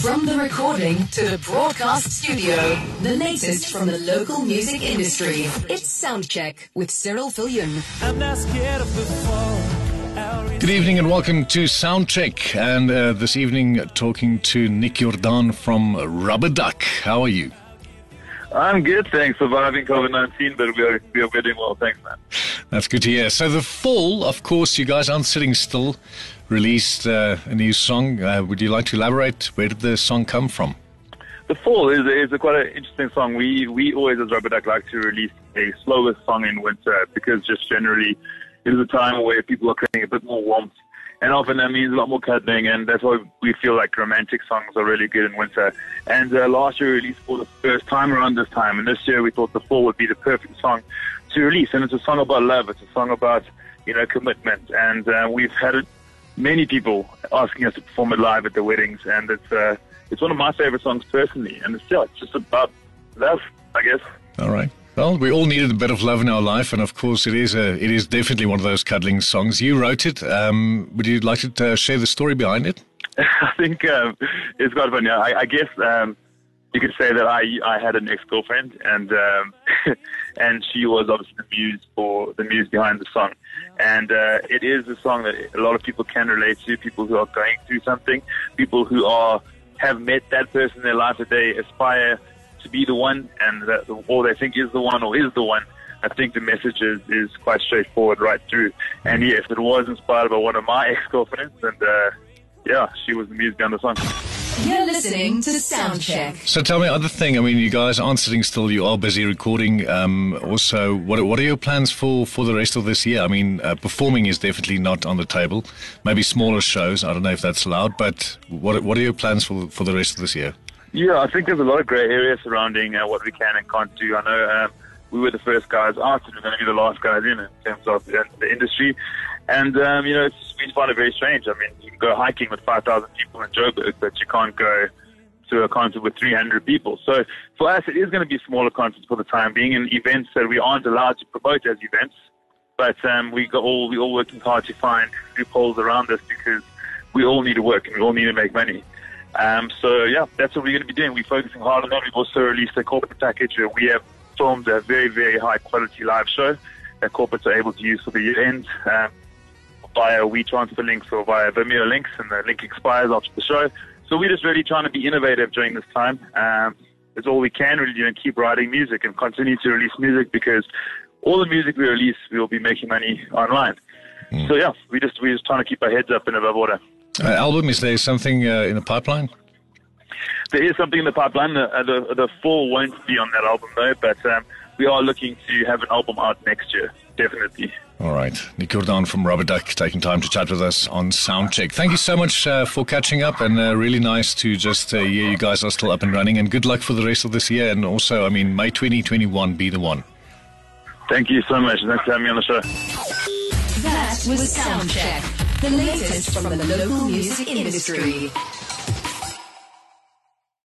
From the recording to the broadcast studio, the latest from the local music industry. It's Soundcheck with Cyril Fillion. I'm not scared of the fall. Good evening and welcome to Soundcheck. And uh, this evening, talking to Nick Jordaan from Rubber Duc. How are you? I'm good, thanks. For surviving COVID 19, but we are, we are doing well. Thanks, man. That's good to hear. So, The Fall, of course, you guys aren't sitting still, released uh, a new song. Uh, would you like to elaborate? Where did the song come from? The Fall is, is a quite an interesting song. We, we always, as Rubber Duc, like to release a slower song in winter because just generally it is a time where people are creating a bit more warmth and often that means a lot more cuddling, and that's why we feel like romantic songs are really good in winter. And uh, last year we released for the first time around this time, and this year we thought the fall would be the perfect song to release. And it's a song about love. It's a song about you know commitment, and uh, we've had many people asking us to perform it live at their weddings, and it's uh, it's one of my favorite songs personally. And it's yeah, it's just about love, I guess. All right. Well, we all needed a bit of love in our life, and of course, it is a it is definitely one of those cuddling songs. You wrote it. Um, would you like to uh, share the story behind it? I think um, it's quite funny. I, I guess um, you could say that I I had an ex girlfriend, and um, and she was obviously the muse for the muse behind the song, and uh, it is a song that a lot of people can relate to. People who are going through something, people who are have met that person in their life that they aspire to be the one and that, or they think is the one or is the one. I think the message is, is quite straightforward right through. And yes, it was inspired by one of my ex-girlfriends and, uh, yeah, she was the muse behind the song. You're listening to Soundcheck. So tell me other thing. I mean, you guys aren't sitting still. You are busy recording. Um, also, what what are your plans for, for the rest of this year? I mean, uh, performing is definitely not on the table. Maybe smaller shows. I don't know if that's allowed. But what what are your plans for for the rest of this year? Yeah, I think there's a lot of grey areas surrounding uh, what we can and can't do. I know um, we were the first guys out, and we're going to be the last guys in in terms of the, the industry. And um, you know, we find it very strange. I mean, you can go hiking with 5,000 people in Joburg, but you can't go to a concert with 300 people. So for us, it is going to be a smaller concerts for the time being, and events that we aren't allowed to promote as events. But um, we got all we all working hard to find loopholes around this because we all need to work and we all need to make money. Um, so yeah, that's what we're going to be doing. We're focusing hard on that. We've also released a corporate package where we have filmed a very, very high quality live show that corporates are able to use for the year end um, via WeTransfer links or via Vimeo links, and the link expires after the show. So we're just really trying to be innovative during this time. Um, it's all we can really do and keep writing music and continue to release music because all the music we release, we'll be making money online. Mm. So yeah, we just we're just trying to keep our heads up and above water. Uh, album, is there something uh, in the pipeline? There is something in the pipeline. The, uh, the, the fall won't be on that album though, but um, we are looking to have an album out next year, definitely. All right. Nick Jordaan from Rubber Duc taking time to chat with us on Soundcheck. Thank you so much uh, for catching up and uh, really nice to just uh, hear you guys are still up and running and good luck for the rest of this year. And also, I mean, May 2021 be the one. Thank you so much. Thanks for having me on the show. That was Soundcheck, the latest from the local music industry.